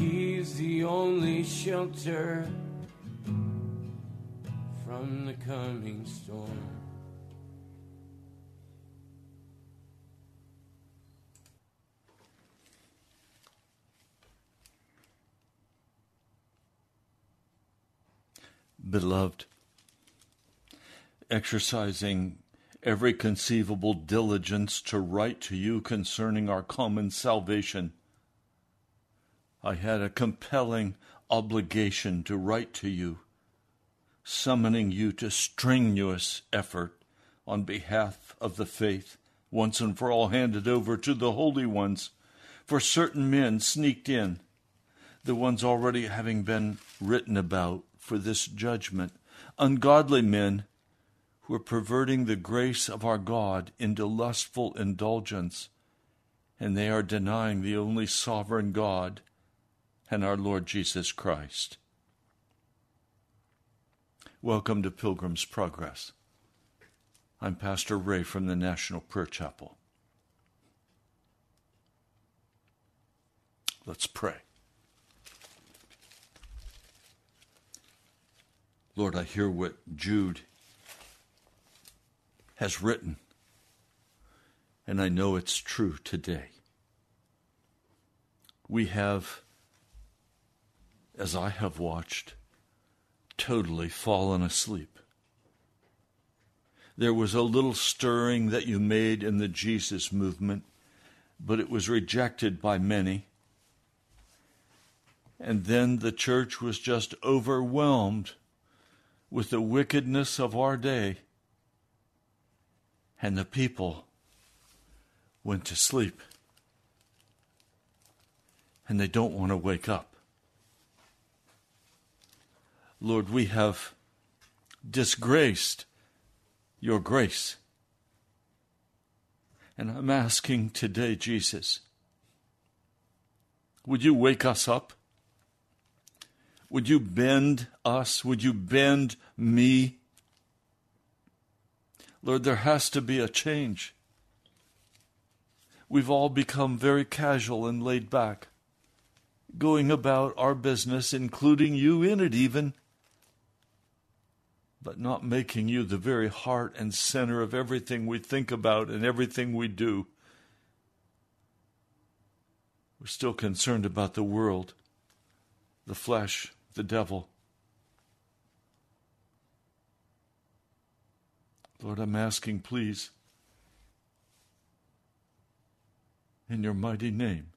He's the only shelter from the coming storm. Beloved, exercising every conceivable diligence to write to you concerning our common salvation, I had a compelling obligation to write to you, summoning you to strenuous effort on behalf of the faith, once and for all handed over to the holy ones. For certain men sneaked in, the ones already having been written about for this judgment, ungodly men who are perverting the grace of our God into lustful indulgence, and they are denying the only sovereign God and our Lord Jesus Christ. Welcome to Pilgrim's Progress. I'm Pastor Ray from the National Prayer Chapel. Let's pray. Lord, I hear what Jude has written, and I know it's true today. We have, as I have watched, totally fallen asleep. There was a little stirring that you made in the Jesus movement, but it was rejected by many. And then the church was just overwhelmed with the wickedness of our day, and the people went to sleep. And they don't want to wake up. Lord, we have disgraced your grace. And I'm asking today, Jesus, would you wake us up? Would you bend us? Would you bend me? Lord, there has to be a change. We've all become very casual and laid back, going about our business, including you in it even, but not making you the very heart and center of everything we think about and everything we do. We're still concerned about the world, the flesh, the devil. Lord, I'm asking, please, in your mighty name,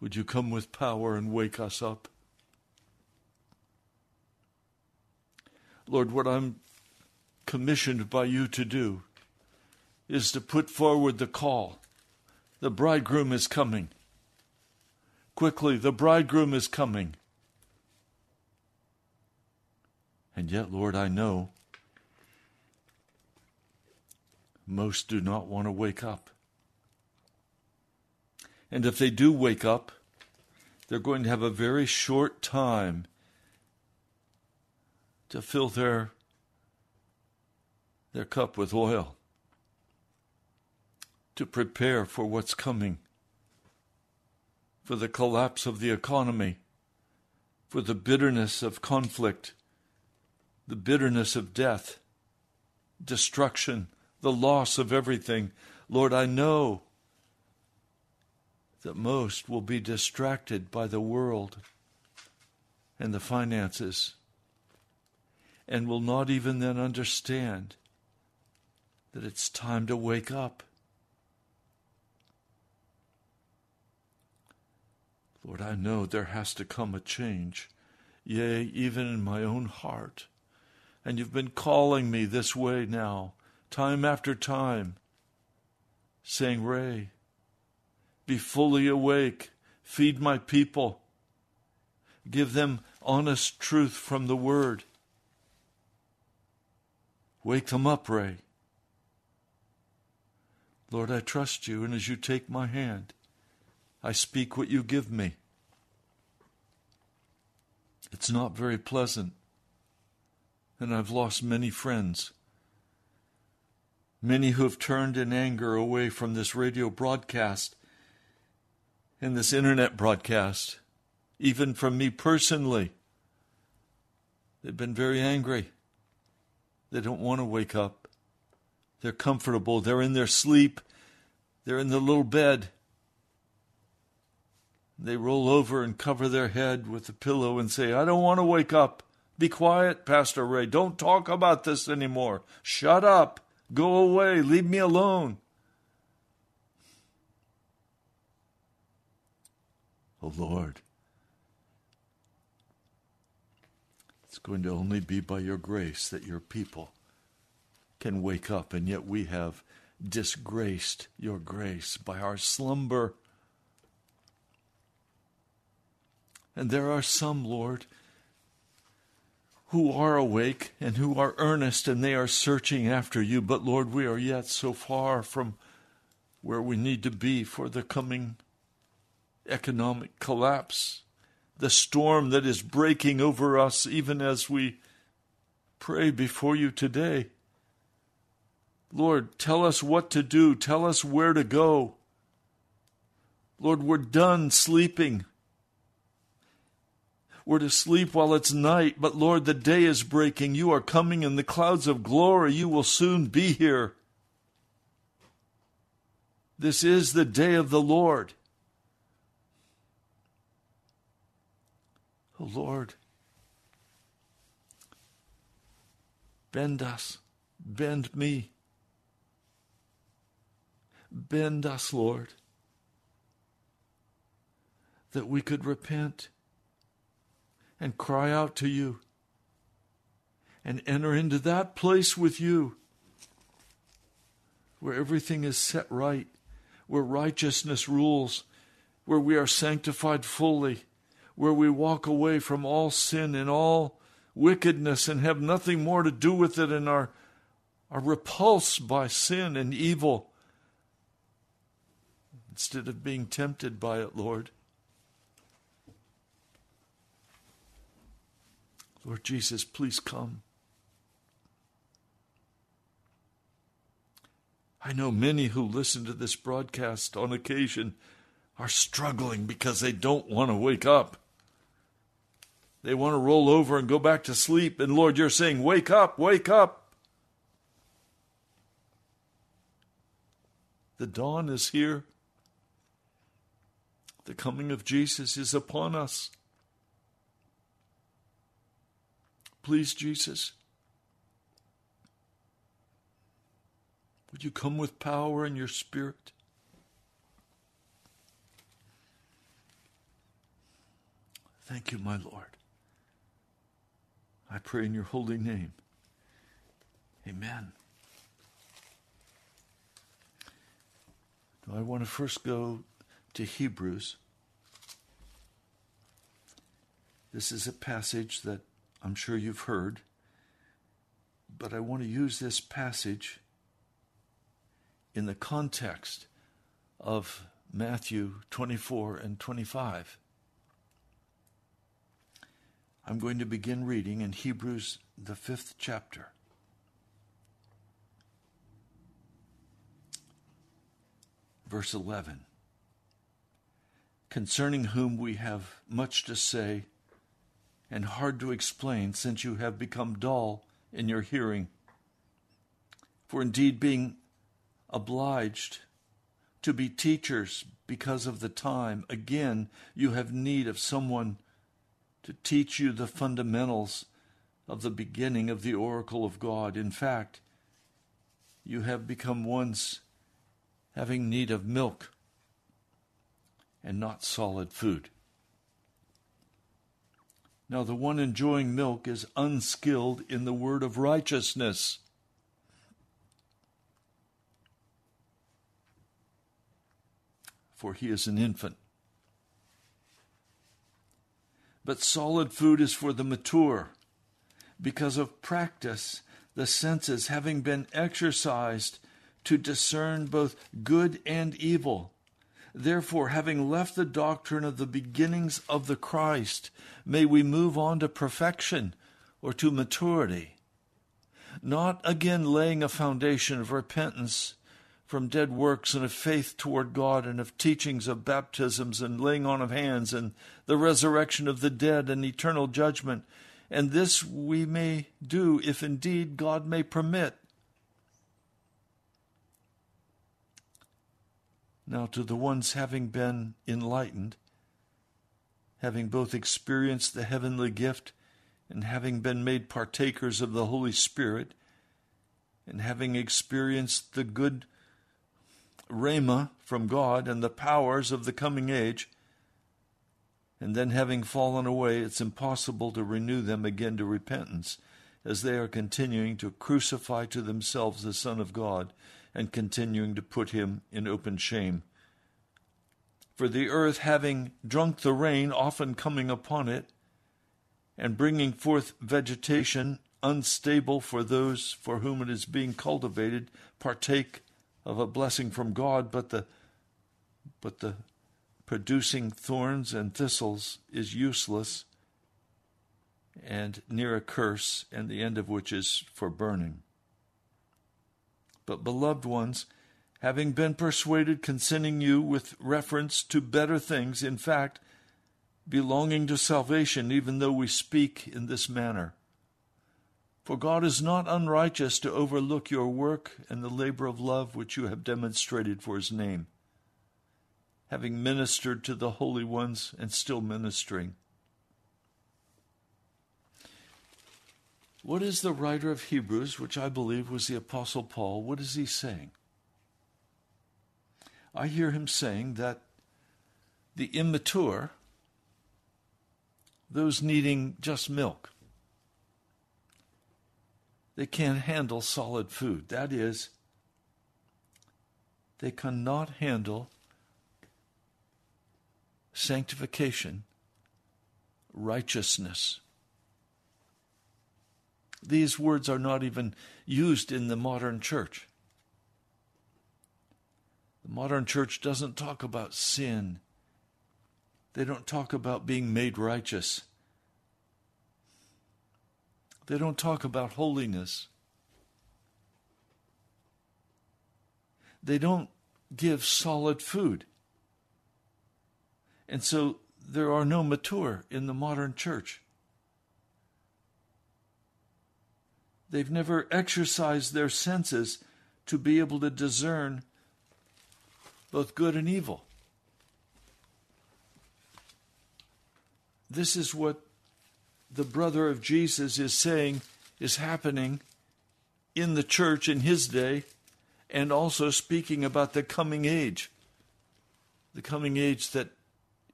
would you come with power and wake us up? Lord, what I'm commissioned by you to do is to put forward the call. The bridegroom is coming. Quickly, the bridegroom is coming. And yet, Lord, I know most do not want to wake up. And if they do wake up, they're going to have a very short time to fill their, their cup with oil, to prepare for what's coming for the collapse of the economy, for the bitterness of conflict, the bitterness of death, destruction, the loss of everything. Lord, I know that most will be distracted by the world and the finances and will not even then understand that it's time to wake up. Lord, I know there has to come a change, yea, even in my own heart. And you've been calling me this way now, time after time, saying, Ray, be fully awake, feed my people, give them honest truth from the Word. Wake them up, Ray. Lord, I trust you, and as you take my hand, I speak what you give me. It's not very pleasant, and I've lost many friends. Many who have turned in anger away from this radio broadcast and this internet broadcast, even from me personally. They've been very angry. They don't want to wake up. They're comfortable. They're in their sleep. They're in their little bed. They roll over and cover their head with a pillow and say, I don't want to wake up. Be quiet, Pastor Ray. Don't talk about this anymore. Shut up. Go away. Leave me alone. Oh Lord, going to only be by your grace that your people can wake up, and yet we have disgraced your grace by our slumber. And there are some, Lord, who are awake and who are earnest and they are searching after you. But Lord, we are yet so far from where we need to be for the coming economic collapse, the storm that is breaking over us even as we pray before you today. Lord, tell us what to do, tell us where to go. Lord, we're done sleeping. We're to sleep while it's night, but Lord, the day is breaking. You are coming in the clouds of glory. You will soon be here. This is the day of the Lord. Oh, Lord, bend us, bend me. Bend us, Lord, that we could repent and cry out to you and enter into that place with you where everything is set right, where righteousness rules, where we are sanctified fully, where we walk away from all sin and all wickedness and have nothing more to do with it and are, are repulsed by sin and evil instead of being tempted by it, Lord. Lord Jesus, please come. I know many who listen to this broadcast on occasion are struggling because they don't want to wake up. They want to roll over and go back to sleep. And Lord, you're saying, Wake up, wake up. The dawn is here. The coming of Jesus is upon us. Please, Jesus, would you come with power in your spirit? Thank you, my Lord. I pray in your holy name. Amen. I want to first go to Hebrews. This is a passage that I'm sure you've heard, but I want to use this passage in the context of Matthew 24 and 25. I'm going to begin reading in Hebrews, the fifth chapter. Verse 11 Concerning whom we have much to say and hard to explain, since you have become dull in your hearing. For indeed, being obliged to be teachers because of the time, again, you have need of someone to teach you the fundamentals of the beginning of the oracle of God. In fact, you have become ones having need of milk and not solid food. Now, the one enjoying milk is unskilled in the word of righteousness. For he is an infant. But solid food is for the mature, because of practice the senses having been exercised to discern both good and evil. Therefore, having left the doctrine of the beginnings of the Christ, may we move on to perfection or to maturity, not again laying a foundation of repentance from dead works and of faith toward God and of teachings of baptisms and laying on of hands and the resurrection of the dead and eternal judgment. And this we may do if indeed God may permit Now, to the ones having been enlightened, having both experienced the heavenly gift and having been made partakers of the Holy Spirit, and having experienced the good rhema from God and the powers of the coming age, and then having fallen away, it's impossible to renew them again to repentance, as they are continuing to crucify to themselves the Son of God and continuing to put him in open shame. For the earth, having drunk the rain often coming upon it, and bringing forth vegetation unstable for those for whom it is being cultivated, partake of a blessing from God, but the but the producing thorns and thistles is useless and near a curse, and the end of which is for burning. But, beloved ones, having been persuaded concerning you with reference to better things, in fact, belonging to salvation, even though we speak in this manner. For God is not unrighteous to overlook your work and the labor of love which you have demonstrated for his name, having ministered to the holy ones and still ministering. What is the writer of Hebrews, which I believe was the Apostle Paul, what is he saying? I hear him saying that the immature, those needing just milk, they can't handle solid food. That is, they cannot handle sanctification, righteousness, these words are not even used in the modern church. The modern church doesn't talk about sin. They don't talk about being made righteous. They don't talk about holiness. They don't give solid food. And so there are no mature in the modern church. They've never exercised their senses to be able to discern both good and evil. This is what the brother of Jesus is saying is happening in the church in his day, and also speaking about the coming age. The coming age that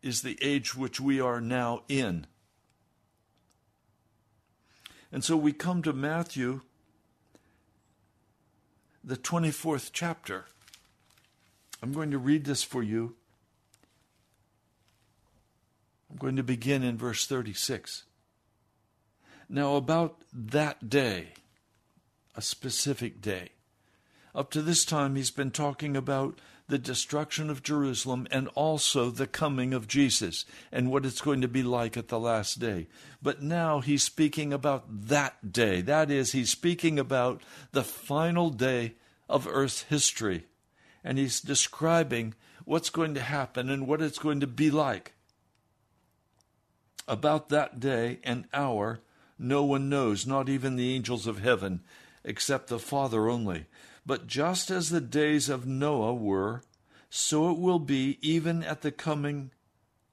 is the age which we are now in. And so we come to Matthew, the 24th chapter. I'm going to read this for you. I'm going to begin in verse 36. Now, about that day, a specific day, up to this time, he's been talking about the destruction of Jerusalem and also the coming of Jesus and what it's going to be like at the last day. But now he's speaking about that day. That is, he's speaking about the final day of Earth's history. And he's describing what's going to happen and what it's going to be like. About that day and hour, no one knows, not even the angels of heaven, except the Father only. But just as the days of Noah were, so it will be even at the coming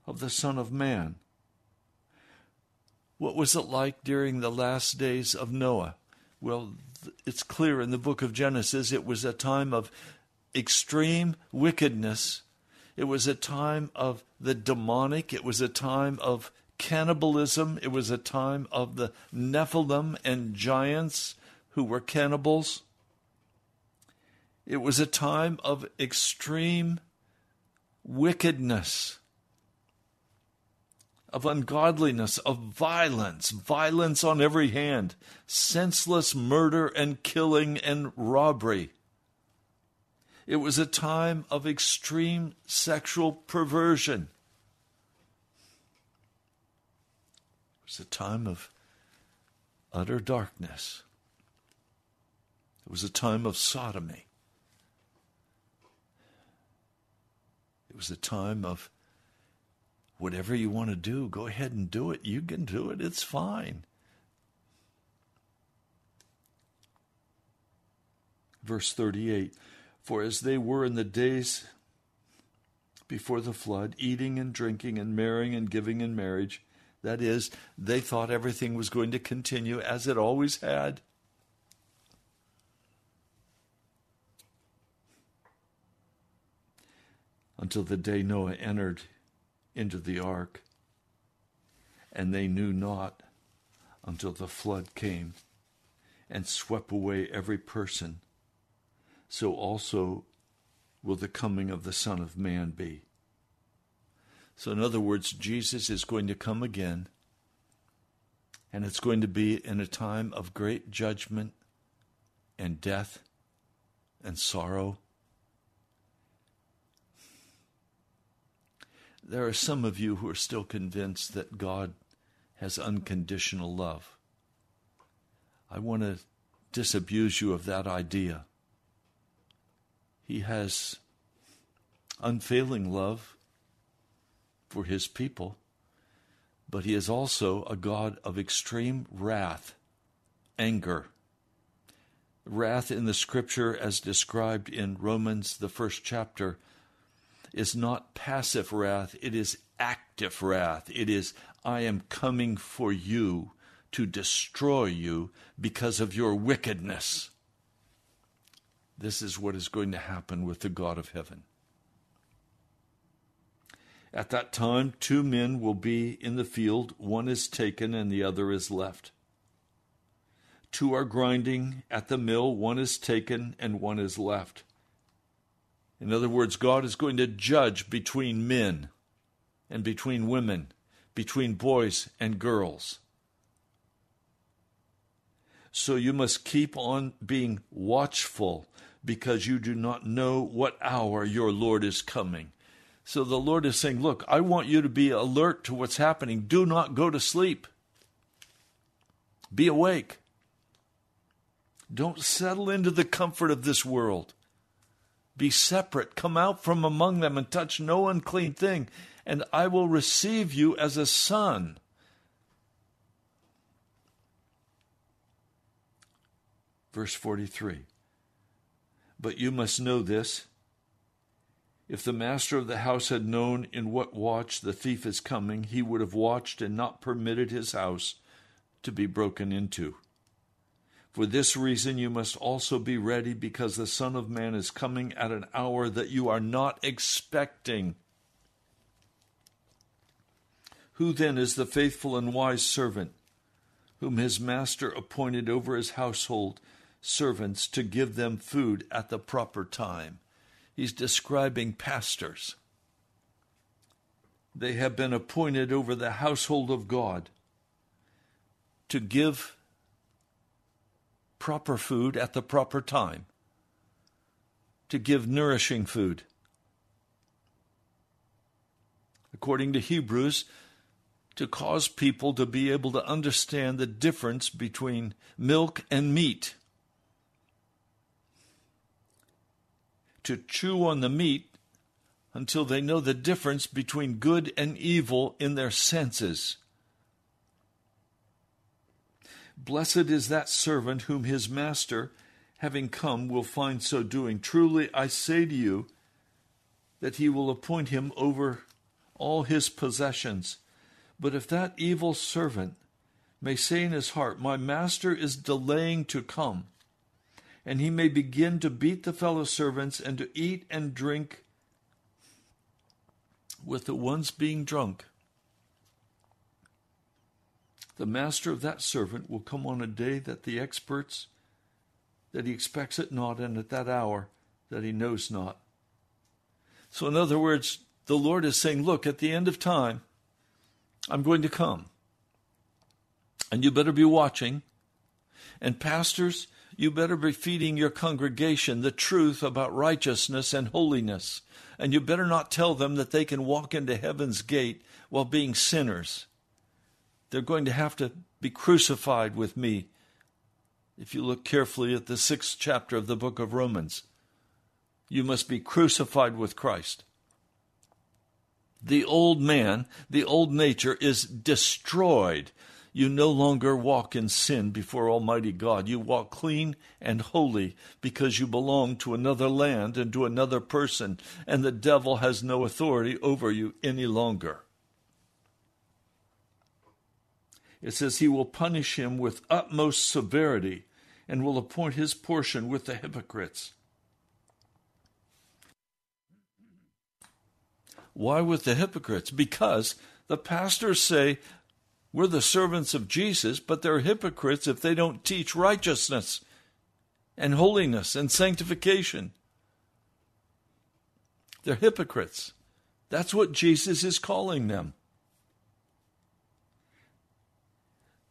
of the Son of Man. What was it like during the last days of Noah? Well, it's clear in the book of Genesis it was a time of extreme wickedness. It was a time of the demonic. It was a time of cannibalism. It was a time of the Nephilim and giants who were cannibals. It was a time of extreme wickedness, of ungodliness, of violence, violence on every hand, senseless murder and killing and robbery. It was a time of extreme sexual perversion. Was a time of utter darkness. It was a time of sodomy. It was a time of whatever you want to do, go ahead and do it. You can do it, it's fine. Verse 38 For as they were in the days before the flood, eating and drinking and marrying and giving in marriage, that is, they thought everything was going to continue as it always had. Until the day Noah entered into the ark, and they knew not until the flood came and swept away every person. So also will the coming of the Son of Man be. So, in other words, Jesus is going to come again, and it's going to be in a time of great judgment and death and sorrow. There are some of you who are still convinced that God has unconditional love. I want to disabuse you of that idea. He has unfailing love for his people, but he is also a God of extreme wrath, anger. Wrath in the scripture, as described in Romans, the first chapter, is not passive wrath, it is active wrath. It is, I am coming for you to destroy you because of your wickedness. This is what is going to happen with the God of heaven. At that time, two men will be in the field, one is taken and the other is left. Two are grinding at the mill, one is taken and one is left. In other words, God is going to judge between men and between women, between boys and girls. So you must keep on being watchful because you do not know what hour your Lord is coming. So the Lord is saying, Look, I want you to be alert to what's happening. Do not go to sleep. Be awake. Don't settle into the comfort of this world. Be separate. Come out from among them and touch no unclean thing, and I will receive you as a son. Verse 43 But you must know this if the master of the house had known in what watch the thief is coming, he would have watched and not permitted his house to be broken into. For this reason you must also be ready, because the Son of Man is coming at an hour that you are not expecting. Who then is the faithful and wise servant, whom his master appointed over his household servants to give them food at the proper time? He's describing pastors. They have been appointed over the household of God to give proper food at the proper time, to give nourishing food. According to Hebrews, to cause people to be able to understand the difference between milk and meat. To chew on the meat until they know the difference between good and evil in their senses. Blessed is that servant whom his master, having come, will find so doing. Truly I say to you that he will appoint him over all his possessions. But if that evil servant may say in his heart, My master is delaying to come, and he may begin to beat the fellow servants and to eat and drink with the ones being drunk. The master of that servant will come on a day that the experts, that he expects it not, and at that hour that he knows not. So, in other words, the Lord is saying, Look, at the end of time, I'm going to come. And you better be watching. And pastors, you better be feeding your congregation the truth about righteousness and holiness. And you better not tell them that they can walk into heaven's gate while being sinners. They're going to have to be crucified with me. If you look carefully at the sixth chapter of the book of Romans, you must be crucified with Christ. The old man, the old nature is destroyed. You no longer walk in sin before Almighty God. You walk clean and holy because you belong to another land and to another person, and the devil has no authority over you any longer. It says, He will punish him with utmost severity and will appoint his portion with the hypocrites. Why with the hypocrites? Because the pastors say, We're the servants of Jesus, but they're hypocrites if they don't teach righteousness and holiness and sanctification. They're hypocrites. That's what Jesus is calling them.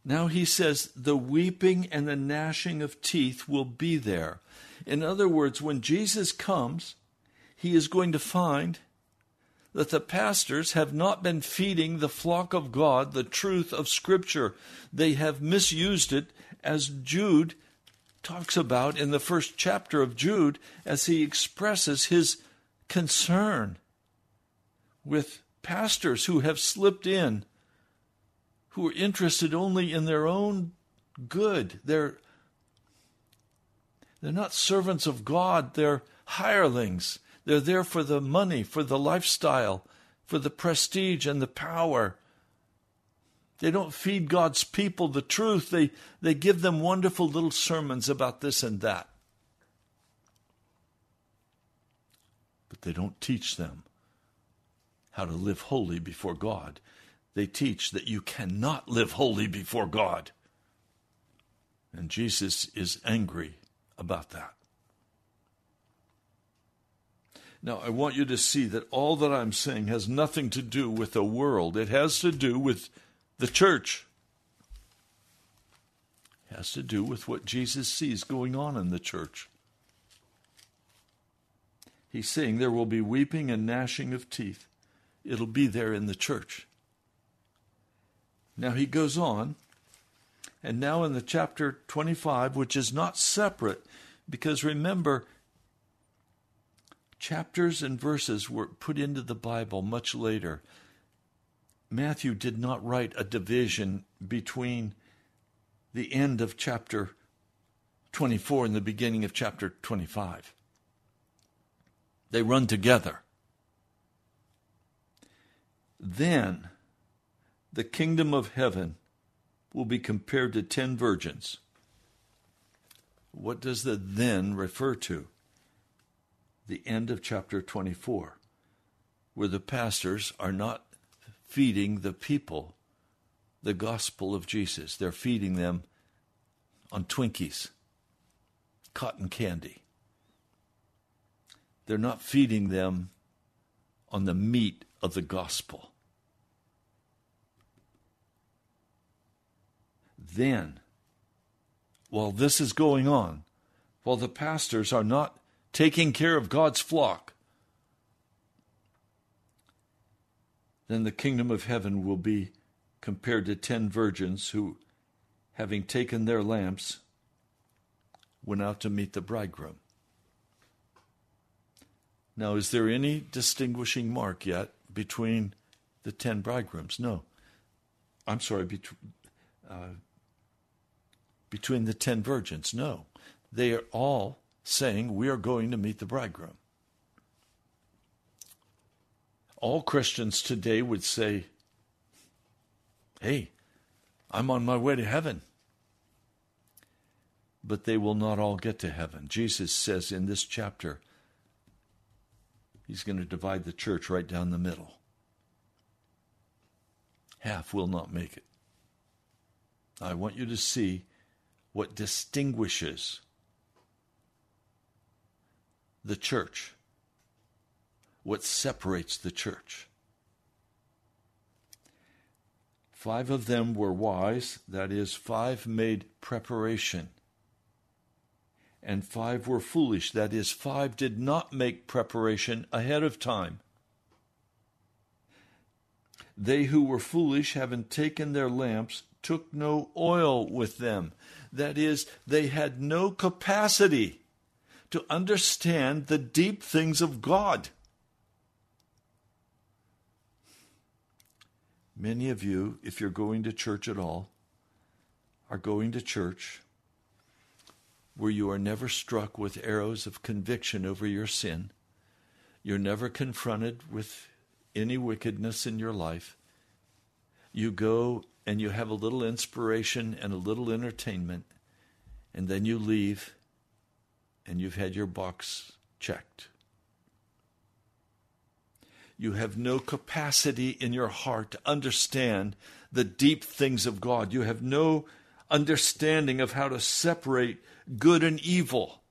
Now he says, the weeping and the gnashing of teeth will be there. In other words, when Jesus comes, he is going to find that the pastors have not been feeding the flock of God the truth of Scripture. They have misused it, as Jude talks about in the first chapter of Jude, as he expresses his concern with pastors who have slipped in, who are interested only in their own good. They're, they're not servants of God, they're hirelings. They're there for the money, for the lifestyle, for the prestige and the power. They don't feed God's people the truth. They, they give them wonderful little sermons about this and that. But they don't teach them how to live holy before God. They teach that you cannot live holy before God. And Jesus is angry about that. Now, I want you to see that all that I'm saying has nothing to do with the world, it has to do with the church. It has to do with what Jesus sees going on in the church. He's saying there will be weeping and gnashing of teeth. It'll be there in the church. Now he goes on, and now in the chapter 25, which is not separate, because remember, Chapters and verses were put into the Bible much later. Matthew did not write a division between the end of chapter 24 and the beginning of chapter 25. They run together. Then the kingdom of heaven will be compared to ten virgins. What does the then refer to? The end of chapter 24, where the pastors are not feeding the people the gospel of Jesus. They're feeding them on Twinkies, cotton candy. They're not feeding them on the meat of the gospel. Then, while this is going on, while the pastors are not taking care of God's flock, then the kingdom of heaven will be compared to ten virgins who, having taken their lamps, went out to meet the bridegroom. Now, is there any distinguishing mark yet between the ten bridegrooms? No. I'm sorry, between, uh, between the ten virgins? No. They are all saying, We are going to meet the bridegroom. All Christians today would say, Hey, I'm on my way to heaven. But they will not all get to heaven. Jesus says in this chapter, He's going to divide the church right down the middle. Half will not make it. I want you to see what distinguishes the church, what separates the church. Five of them were wise, that is, five made preparation. And five were foolish, that is, five did not make preparation ahead of time. They who were foolish, having taken their lamps, took no oil with them. That is, they had no capacity to understand the deep things of God. Many of you, if you're going to church at all, are going to church where you are never struck with arrows of conviction over your sin. You're never confronted with any wickedness in your life. You go and you have a little inspiration and a little entertainment, and then you leave and you've had your box checked. You have no capacity in your heart to understand the deep things of God. You have no understanding of how to separate good and evil.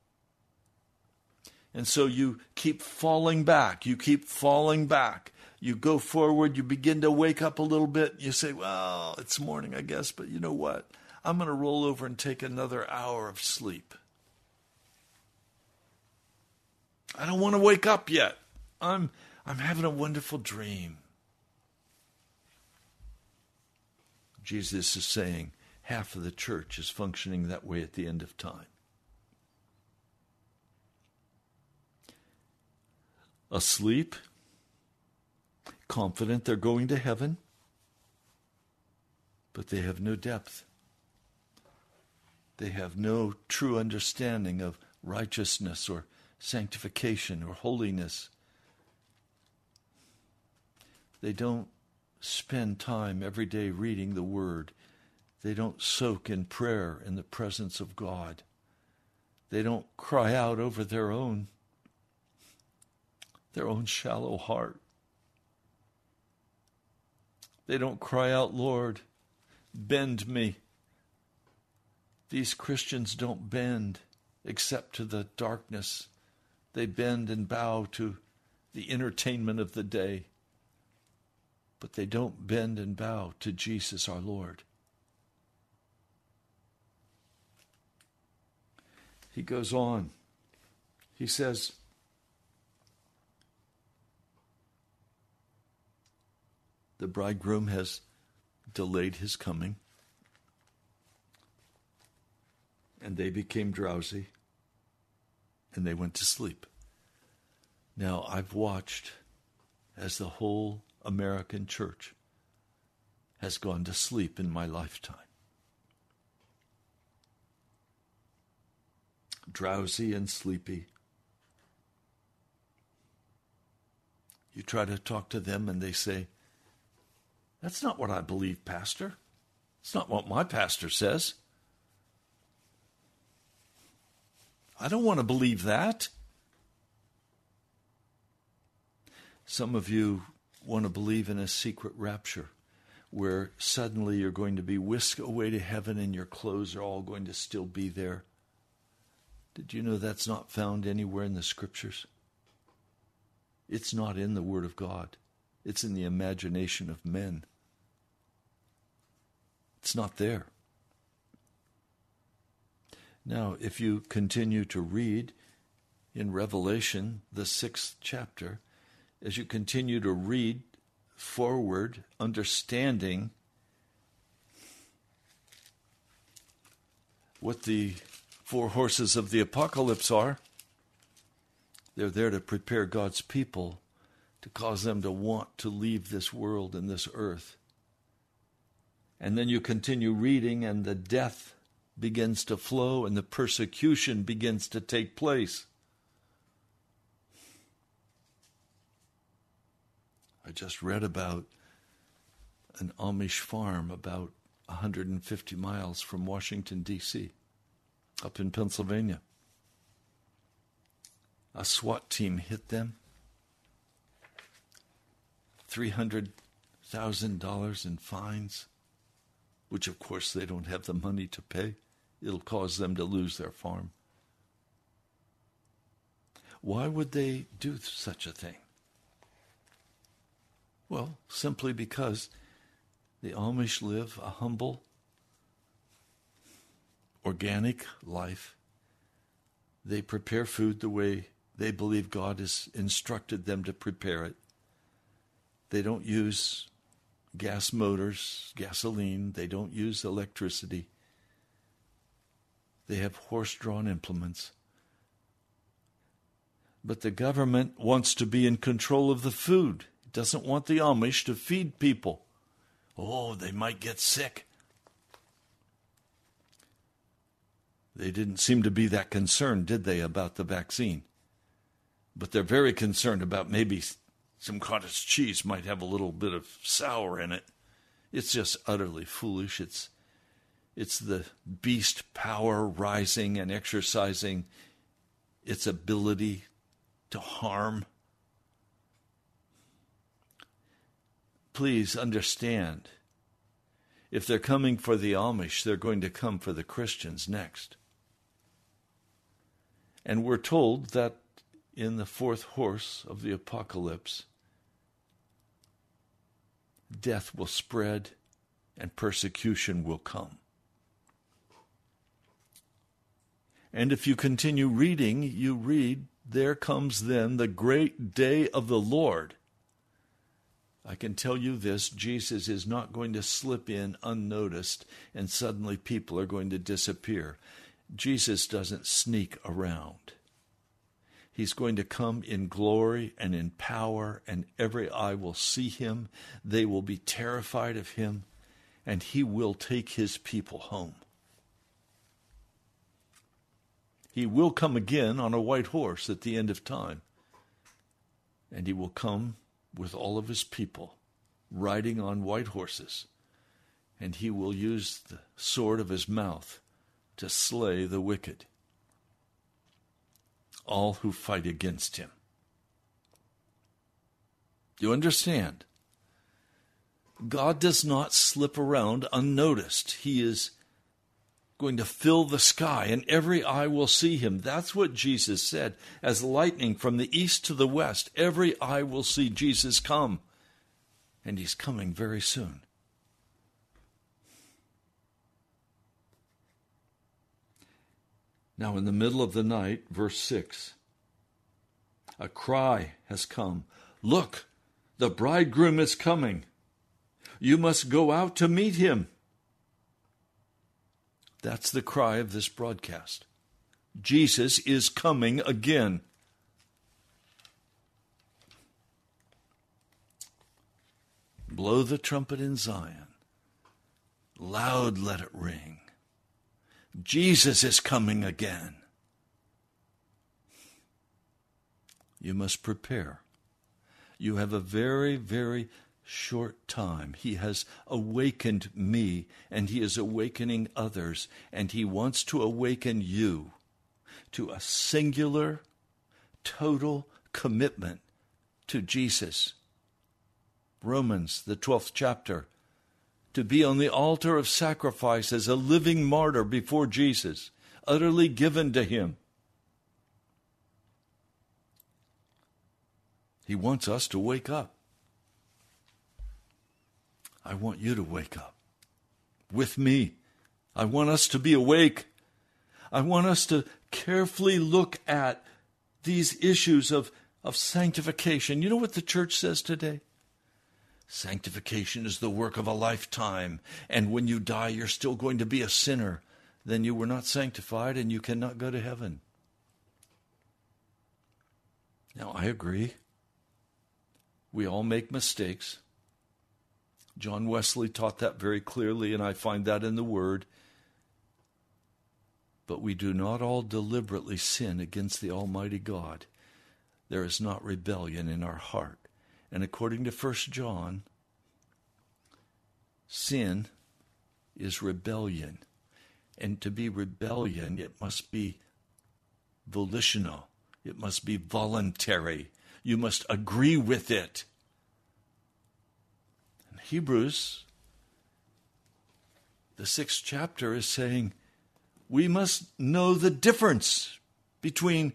And so you keep falling back. You keep falling back. You go forward. You begin to wake up a little bit. You say, Well, it's morning, I guess, but you know what? I'm going to roll over and take another hour of sleep. I don't want to wake up yet. I'm I'm having a wonderful dream. Jesus is saying half of the church is functioning that way at the end of time. Asleep, confident they're going to heaven, but they have no depth. They have no true understanding of righteousness or sanctification or holiness they don't spend time every day reading the Word. They don't soak in prayer in the presence of God. They don't cry out over their own their own shallow heart. They don't cry out, Lord, bend me. These Christians don't bend except to the darkness. They bend and bow to the entertainment of the day but they don't bend and bow to Jesus our Lord. He goes on. He says, The bridegroom has delayed his coming, and they became drowsy, and they went to sleep. Now, I've watched as the whole American church has gone to sleep in my lifetime. Drowsy and sleepy. You try to talk to them and they say, That's not what I believe, Pastor. It's not what my pastor says. I don't want to believe that. Some of you want to believe in a secret rapture where suddenly you're going to be whisked away to heaven and your clothes are all going to still be there. Did you know that's not found anywhere in the scriptures? It's not in the Word of God, it's in the imagination of men. It's not there. Now, if you continue to read in Revelation, the sixth chapter, as you continue to read forward, understanding what the four horses of the apocalypse are. They're there to prepare God's people, to cause them to want to leave this world and this earth. And then you continue reading, and the death begins to flow, and the persecution begins to take place. I just read about an Amish farm about 150 miles from Washington, D.C., up in Pennsylvania. A SWAT team hit them. $300,000 in fines, which of course they don't have the money to pay. It'll cause them to lose their farm. Why would they do such a thing? Well, simply because The Amish live a humble, organic life. They prepare food the way they believe God has instructed them to prepare it. They don't use gas motors, gasoline, they don't use electricity. They have horse drawn implements. But the government wants to be in control of the food. It doesn't want the Amish to feed people. Oh, they might get sick. They didn't seem to be that concerned, did they, about the vaccine? But they're very concerned about maybe some cottage cheese might have a little bit of sour in it. It's just utterly foolish. It's it's the beast power rising and exercising its ability to harm. Please understand if they're coming for the Amish, they're going to come for the Christians next. And we're told that in the fourth horse of the apocalypse, death will spread and persecution will come. And if you continue reading, you read, There comes then the great day of the Lord. I can tell you this Jesus is not going to slip in unnoticed and suddenly people are going to disappear. Jesus doesn't sneak around. He's going to come in glory and in power, and every eye will see him. They will be terrified of him, and he will take his people home. He will come again on a white horse at the end of time, and he will come with all of his people riding on white horses, and he will use the sword of his mouth to slay the wicked all who fight against him. You understand? God does not slip around unnoticed. He is going to fill the sky, and every eye will see him. That's what Jesus said. As lightning from the east to the west, every eye will see Jesus come. And he's coming very soon. Now, in the middle of the night, verse 6, a cry has come Look, the bridegroom is coming. You must go out to meet him. That's the cry of this broadcast. Jesus is coming again. Blow the trumpet in Zion. Loud let it ring. Jesus is coming again. You must prepare. You have a very, very short time. He has awakened me, and He is awakening others, and He wants to awaken you to a singular, total commitment to Jesus. Romans, the 12th chapter, to be on the altar of sacrifice as a living martyr before Jesus, utterly given to Him. He wants us to wake up. I want you to wake up with me. I want us to be awake. I want us to carefully look at these issues of, of sanctification. You know what the church says today? Sanctification is the work of a lifetime, and when you die, you're still going to be a sinner. Then you were not sanctified and you cannot go to heaven. Now, I agree. We all make mistakes. John Wesley taught that very clearly, and I find that in the Word. But we do not all deliberately sin against the Almighty God. There is not rebellion in our heart. And according to 1 John, sin is rebellion. And to be rebellion, it must be volitional, it must be voluntary. You must agree with it. Hebrews, the sixth chapter is saying we must know the difference between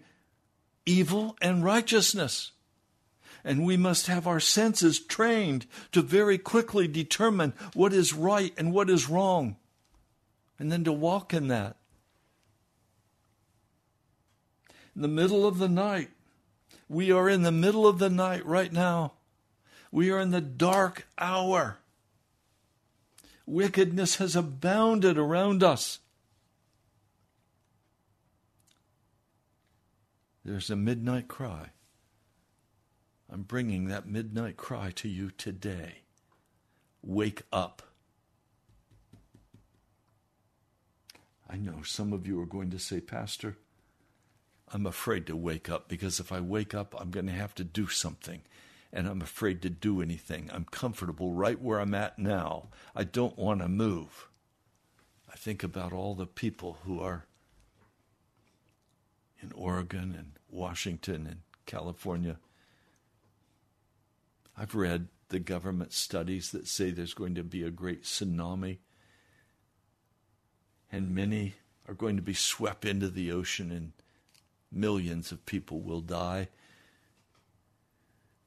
evil and righteousness. And we must have our senses trained to very quickly determine what is right and what is wrong, and then to walk in that. In the middle of the night, we are in the middle of the night right now. We are in the dark hour. Wickedness has abounded around us. There's a midnight cry. I'm bringing that midnight cry to you today. Wake up. I know some of you are going to say, Pastor, I'm afraid to wake up because if I wake up, I'm going to have to do something. And I'm afraid to do anything. I'm comfortable right where I'm at now. I don't want to move. I think about all the people who are in Oregon and Washington and California. I've read the government studies that say there's going to be a great tsunami, and many are going to be swept into the ocean, and millions of people will die.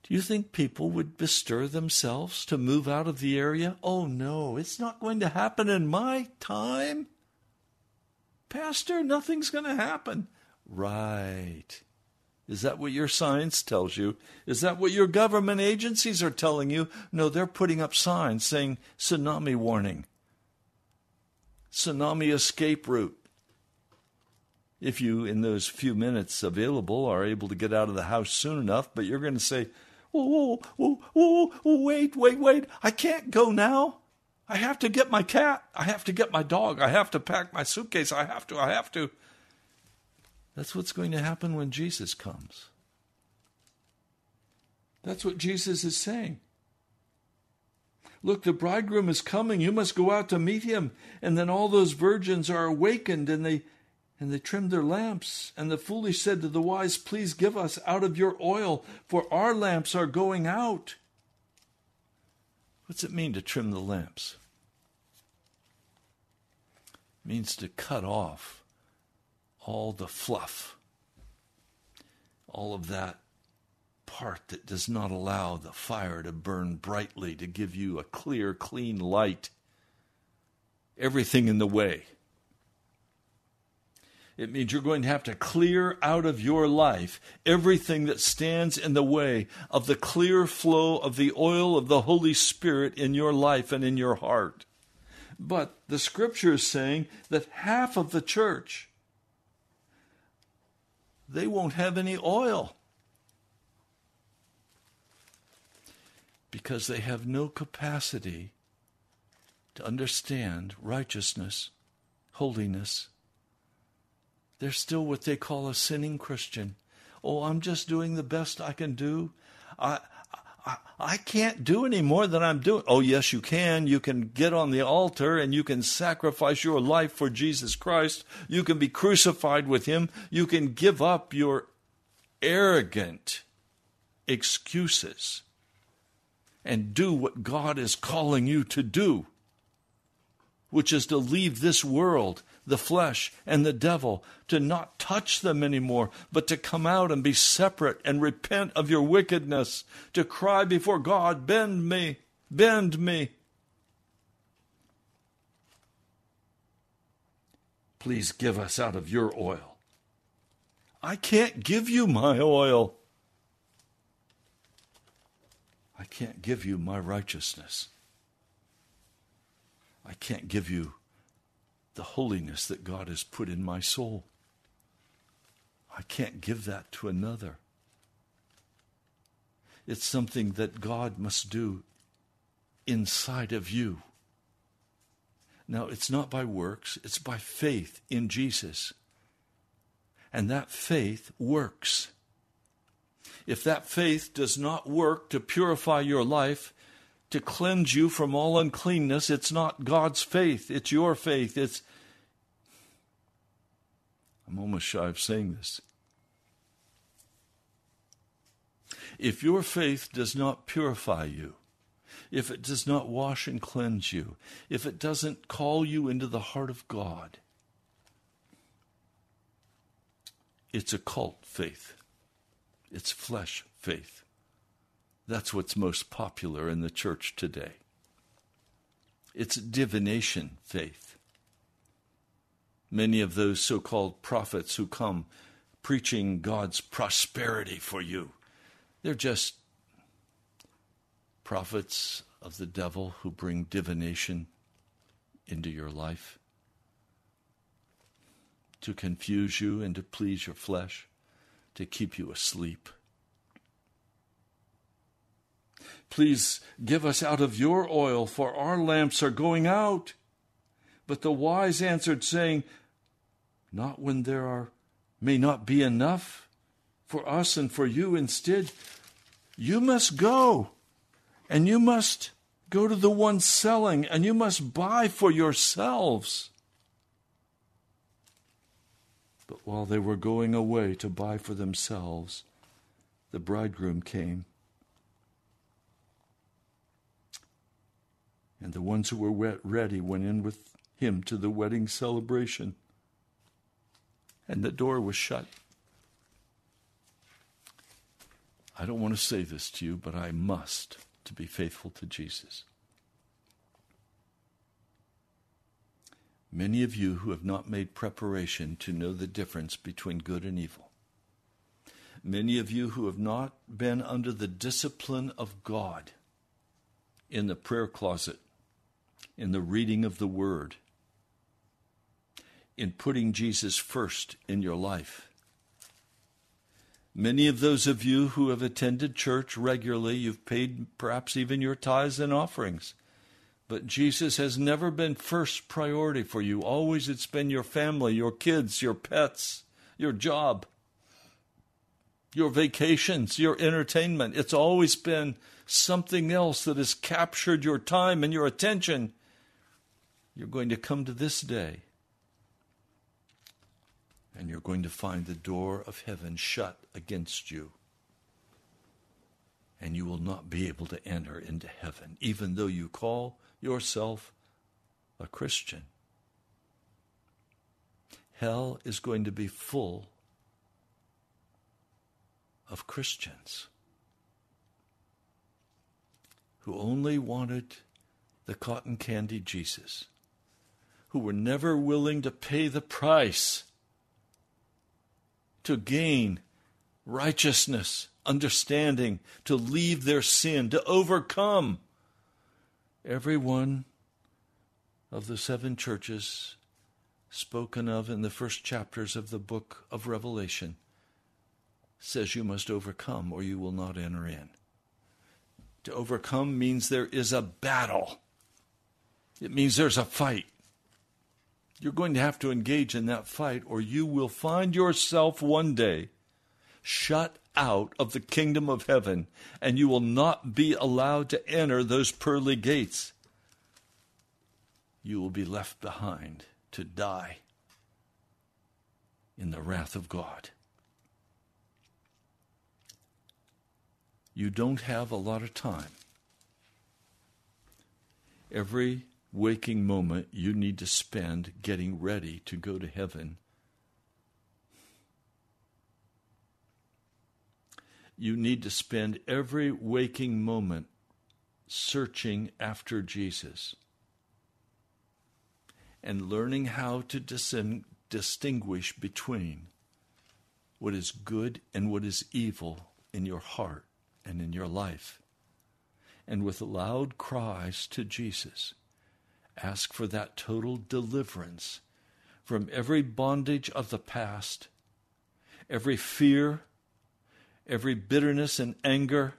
Do you think people would bestir themselves to move out of the area? Oh no, it's not going to happen in my time. Pastor, nothing's going to happen. Right. Is that what your science tells you? Is that what your government agencies are telling you? No, they're putting up signs saying tsunami warning, tsunami escape route. If you, in those few minutes available, are able to get out of the house soon enough, but you're going to say, whoa, whoa, whoa, wait, wait, wait, I can't go now. I have to get my cat. I have to get my dog. I have to pack my suitcase. I have to, I have to. That's what's going to happen when Jesus comes. That's what Jesus is saying. Look, the bridegroom is coming. You must go out to meet him. And then all those virgins are awakened and they and they trimmed their lamps. And the foolish said to the wise, Please give us out of your oil, for our lamps are going out. What's it mean to trim the lamps? It means to cut off all the fluff, all of that part that does not allow the fire to burn brightly, to give you a clear, clean light. Everything in the way. It means you're going to have to clear out of your life everything that stands in the way of the clear flow of the oil of the Holy Spirit in your life and in your heart. But the scripture is saying that half of the church they won't have any oil because they have no capacity to understand righteousness, holiness. They're still what they call a sinning Christian. Oh, I'm just doing the best I can do. I, I, I can't do any more than I'm doing. Oh, yes, you can. You can get on the altar and you can sacrifice your life for Jesus Christ. You can be crucified with Him. You can give up your arrogant excuses and do what God is calling you to do, which is to leave this world the flesh and the devil, to not touch them anymore, but to come out and be separate and repent of your wickedness, to cry before God, Bend me, bend me. Please give us out of your oil. I can't give you my oil. I can't give you my righteousness. I can't give you the holiness that God has put in my soul. I can't give that to another. It's something that God must do inside of you. Now, it's not by works, it's by faith in Jesus. And that faith works. If that faith does not work to purify your life, to cleanse you from all uncleanness. It's not God's faith, it's your faith. It's I'm almost shy of saying this. If your faith does not purify you, if it does not wash and cleanse you, if it doesn't call you into the heart of God, it's a cult faith. It's flesh faith. That's what's most popular in the church today. It's divination faith. Many of those so called prophets who come preaching God's prosperity for you, they're just prophets of the devil who bring divination into your life to confuse you and to please your flesh, to keep you asleep. Please give us out of your oil, for our lamps are going out. But the wise answered, saying, Not when there are may not be enough for us and for you. Instead, you must go, and you must go to the one selling, and you must buy for yourselves. But while they were going away to buy for themselves, the bridegroom came. And the ones who were ready went in with him to the wedding celebration. And the door was shut. I don't want to say this to you, but I must to be faithful to Jesus. Many of you who have not made preparation to know the difference between good and evil. Many of you who have not been under the discipline of God in the prayer closet in the reading of the Word, in putting Jesus first in your life. Many of those of you who have attended church regularly, you've paid perhaps even your tithes and offerings. But Jesus has never been first priority for you. Always it's been your family, your kids, your pets, your job, your vacations, your entertainment. It's always been something else that has captured your time and your attention you're going to come to this day and you're going to find the door of heaven shut against you. And you will not be able to enter into heaven, even though you call yourself a Christian. Hell is going to be full of Christians who only wanted the cotton candy Jesus who were never willing to pay the price to gain righteousness, understanding, to leave their sin, to overcome. Every one of the seven churches spoken of in the first chapters of the book of Revelation says you must overcome or you will not enter in. To overcome means there is a battle. It means there's a fight. You're going to have to engage in that fight, or you will find yourself one day shut out of the kingdom of heaven, and you will not be allowed to enter those pearly gates. You will be left behind to die in the wrath of God. You don't have a lot of time. Every waking moment you need to spend getting ready to go to heaven. You need to spend every waking moment searching after Jesus and learning how to dis- distinguish between what is good and what is evil in your heart and in your life. And with loud cries to Jesus Ask for that total deliverance from every bondage of the past, every fear, every bitterness and anger,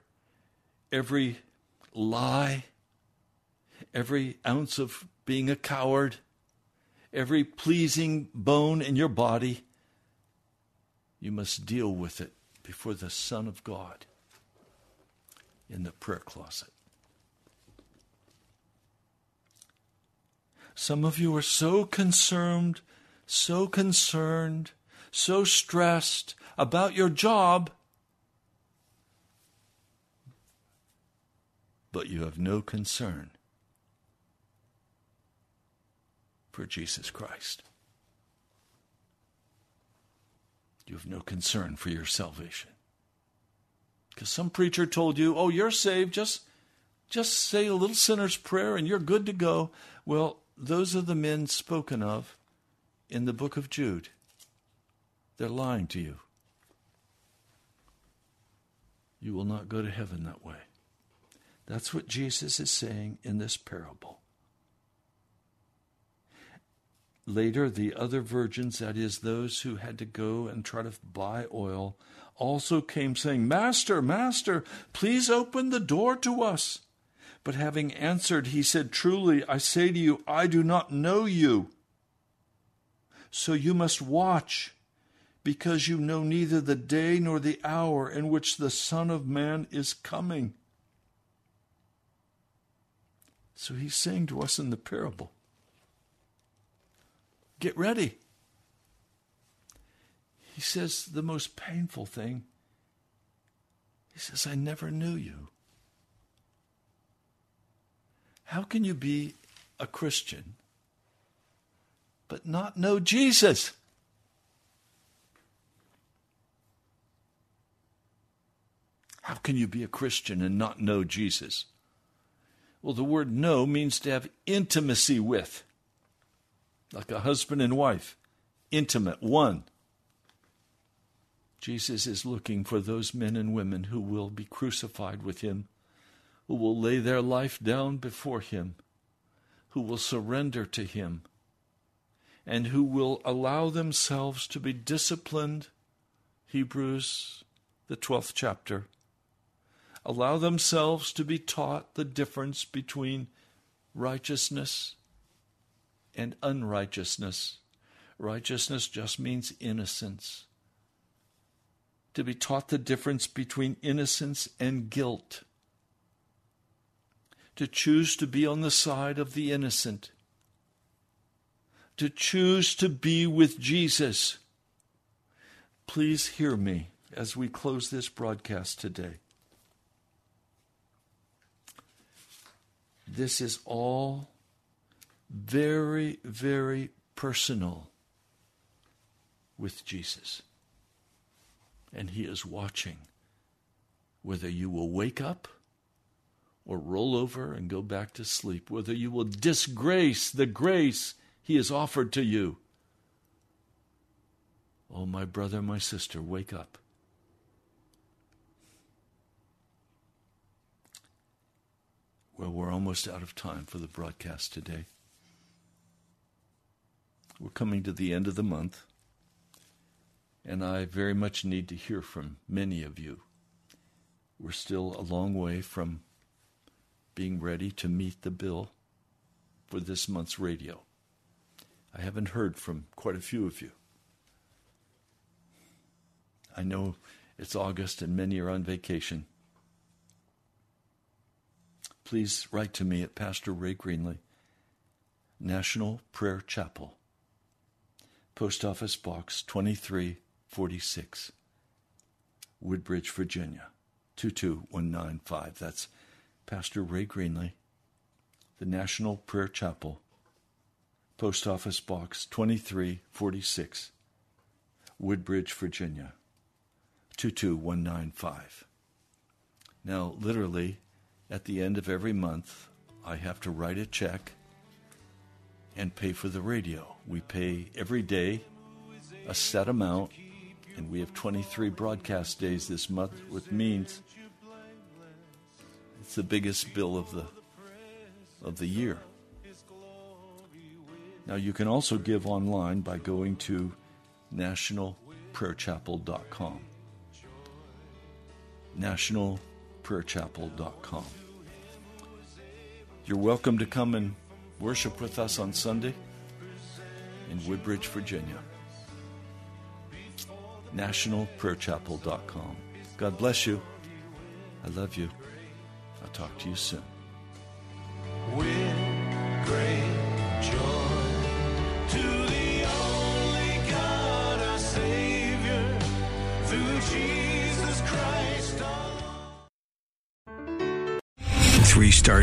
every lie, every ounce of being a coward, every pleasing bone in your body. You must deal with it before the Son of God in the prayer closet. Some of you are so concerned, so concerned, so stressed about your job, but you have no concern for Jesus Christ. You have no concern for your salvation. Because some preacher told you, oh, you're saved, just, just say a little sinner's prayer and you're good to go. Well, those are the men spoken of in the book of Jude. They're lying to you. You will not go to heaven that way. That's what Jesus is saying in this parable. Later, the other virgins, that is, those who had to go and try to buy oil, also came saying, Master, Master, please open the door to us. But having answered, he said, Truly, I say to you, I do not know you. So you must watch, because you know neither the day nor the hour in which the Son of Man is coming. So he's saying to us in the parable, Get ready. He says the most painful thing. He says, I never knew you. How can you be a Christian but not know Jesus? How can you be a Christian and not know Jesus? Well, the word know means to have intimacy with like a husband and wife, intimate, one. Jesus is looking for those men and women who will be crucified with him, who will lay their life down before him, who will surrender to him, and who will allow themselves to be disciplined. Hebrews, the 12th chapter. Allow themselves to be taught the difference between righteousness and unrighteousness. Righteousness just means innocence. To be taught the difference between innocence and guilt. To choose to be on the side of the innocent. To choose to be with Jesus. Please hear me as we close this broadcast today. This is all very, very personal with Jesus. And He is watching whether you will wake up or roll over and go back to sleep, whether you will disgrace the grace He has offered to you. Oh, my brother, my sister, wake up. Well, we're almost out of time for the broadcast today. We're coming to the end of the month, and I very much need to hear from many of you. We're still a long way from being ready to meet the bill for this month's radio. I haven't heard from quite a few of you. I know it's August and many are on vacation. Please write to me at Pastor Ray Greenley, National Prayer Chapel, Post Office Box 2346, Woodbridge, Virginia 22195. That's Pastor Ray Greenley, the National Prayer Chapel, Post Office Box 2346, Woodbridge, Virginia 22195. Now, literally, at the end of every month, I have to write a check and pay for the radio. We pay every day a set amount, and we have 23 broadcast days this month, which means it's the biggest bill of the of the year. Now you can also give online by going to nationalprayerchapel.com. nationalprayerchapel.com. You're welcome to come and worship with us on Sunday in Woodbridge, Virginia. NationalPrayerChapel.com. God bless you. I love you. Talk to you soon.